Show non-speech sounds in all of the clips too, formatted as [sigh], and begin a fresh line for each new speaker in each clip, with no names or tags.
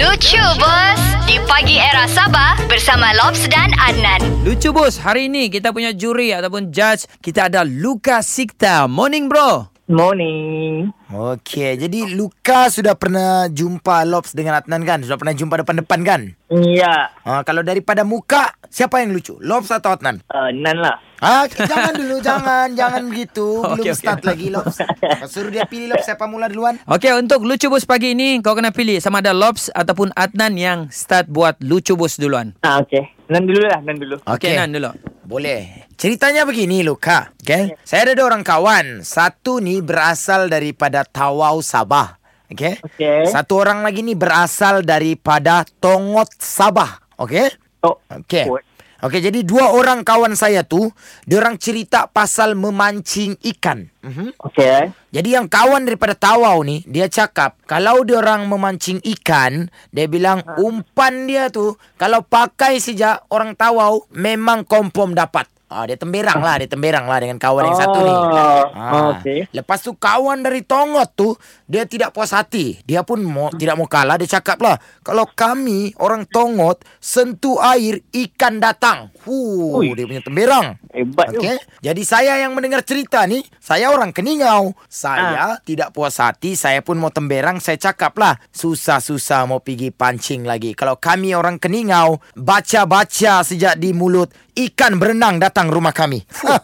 Lucu bos Di pagi era Sabah Bersama Lobs dan Adnan
Lucu bos, hari ini kita punya juri ataupun judge kita ada Luka Sikta. Morning bro.
Morning.
Okey, jadi Luka sudah pernah jumpa Lobs dengan Adnan kan? Sudah pernah jumpa depan-depan kan?
Ya,
Ha, kalau daripada muka, siapa yang lucu? Lobs atau Adnan?
uh, Nan lah.
Ah, jangan dulu, [laughs] jangan, jangan begitu. Belum
okey.
start lagi Lobs. [laughs] Suruh dia pilih Lobs siapa mula duluan.
Okey, untuk Lucu Bos pagi ini kau kena pilih sama ada Lobs ataupun Adnan yang start buat Lucu Bos duluan.
Ah, okey. Nan dulu lah, Nan dulu.
Okey, Nan dulu.
Boleh. Ceritanya begini, Luka. Okay? Saya ada dua orang kawan. Satu ni berasal daripada Tawau, Sabah. Okay?
Okey.
Satu orang lagi ni berasal daripada Tongot, Sabah. Okay?
Oh,
Okey.
Kuat.
Okey, jadi dua orang kawan saya tu, dia orang cerita pasal memancing ikan. Mhm.
okey.
Jadi yang kawan daripada Tawau ni, dia cakap kalau dia orang memancing ikan, dia bilang umpan dia tu kalau pakai sejak orang Tawau memang confirm dapat. Ah, dia temberang lah, dia temberang lah dengan kawan yang satu ni.
Oh,
Ah,
okey.
Lepas tu kawan dari Tongot tu Dia tidak puas hati Dia pun mau, tidak mau kalah Dia cakap lah Kalau kami orang Tongot Sentuh air Ikan datang Huh,
Ui.
Dia punya temberang
Hebat tu.
Okey. Jadi saya yang mendengar cerita ni, saya orang Keningau. Saya tidak puas hati, saya pun mau temberang, saya cakap lah. Susah-susah mau pergi pancing lagi. Kalau kami orang Keningau, baca-baca sejak di mulut, ikan berenang datang rumah kami. Hah.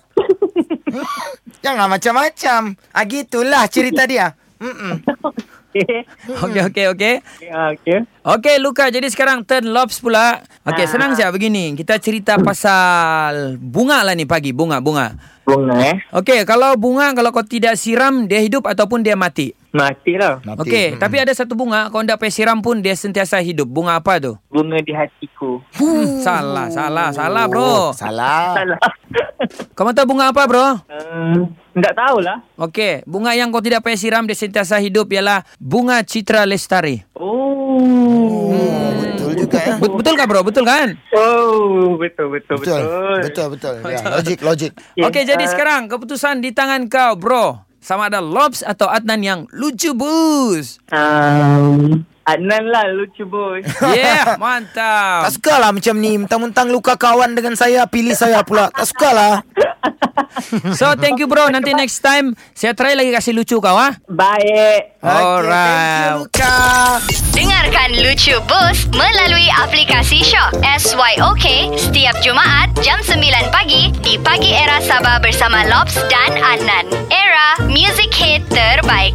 [laughs] Jangan macam-macam. Ah, gitulah cerita dia. Mm-mm.
Okey.
Okey, okey, okey.
Ah, okey.
Okey, Luka. Jadi sekarang turn Lobs pula. Okey, senang saja begini. Kita cerita pasal bunga lah ni pagi. Bunga, bunga.
Bunga eh.
Okey, kalau bunga kalau kau tidak siram, dia hidup ataupun dia mati.
Mati lah.
Mati.
Okey,
Mm-mm.
tapi ada satu bunga kau tidak payah siram pun dia sentiasa hidup. Bunga apa tu?
Bunga di hatiku.
Hmm, salah, salah, salah bro.
Salah.
Salah. [laughs]
Kau mahu tahu bunga apa bro?
um, tak tahulah.
Okey, bunga yang kau tidak payah siram dia sentiasa hidup ialah bunga Citra Lestari.
Oh.
Oh, betul
betul kah bro? Betul kan?
Oh, betul, betul,
Betul.
betul.
Betul, betul. Ya, logik, logik.
Okey,
Okey, jadi
ah,
sekarang keputusan di tangan kau bro. Sama ada Lobs atau Adnan yang lucu bus.
Um, Adnan lah lucu bos. [laughs]
Yeah,
Tak
mantap.
suka lah macam ni. Mentang-mentang luka kawan dengan saya, pilih saya pula. Tak suka lah. [laughs] [laughs]
So, thank you bro. Nanti next time saya try lagi kasih lucu kau ah.
Baik.
Okay, thank you,
Alright.
Luka.
Dengarkan Lucu Bus Melalui aplikasi Shock SYOK Setiap Jumaat Jam 9 pagi Di Pagi Era Sabah Bersama Lobs dan Adnan Era Music Hit Terbaik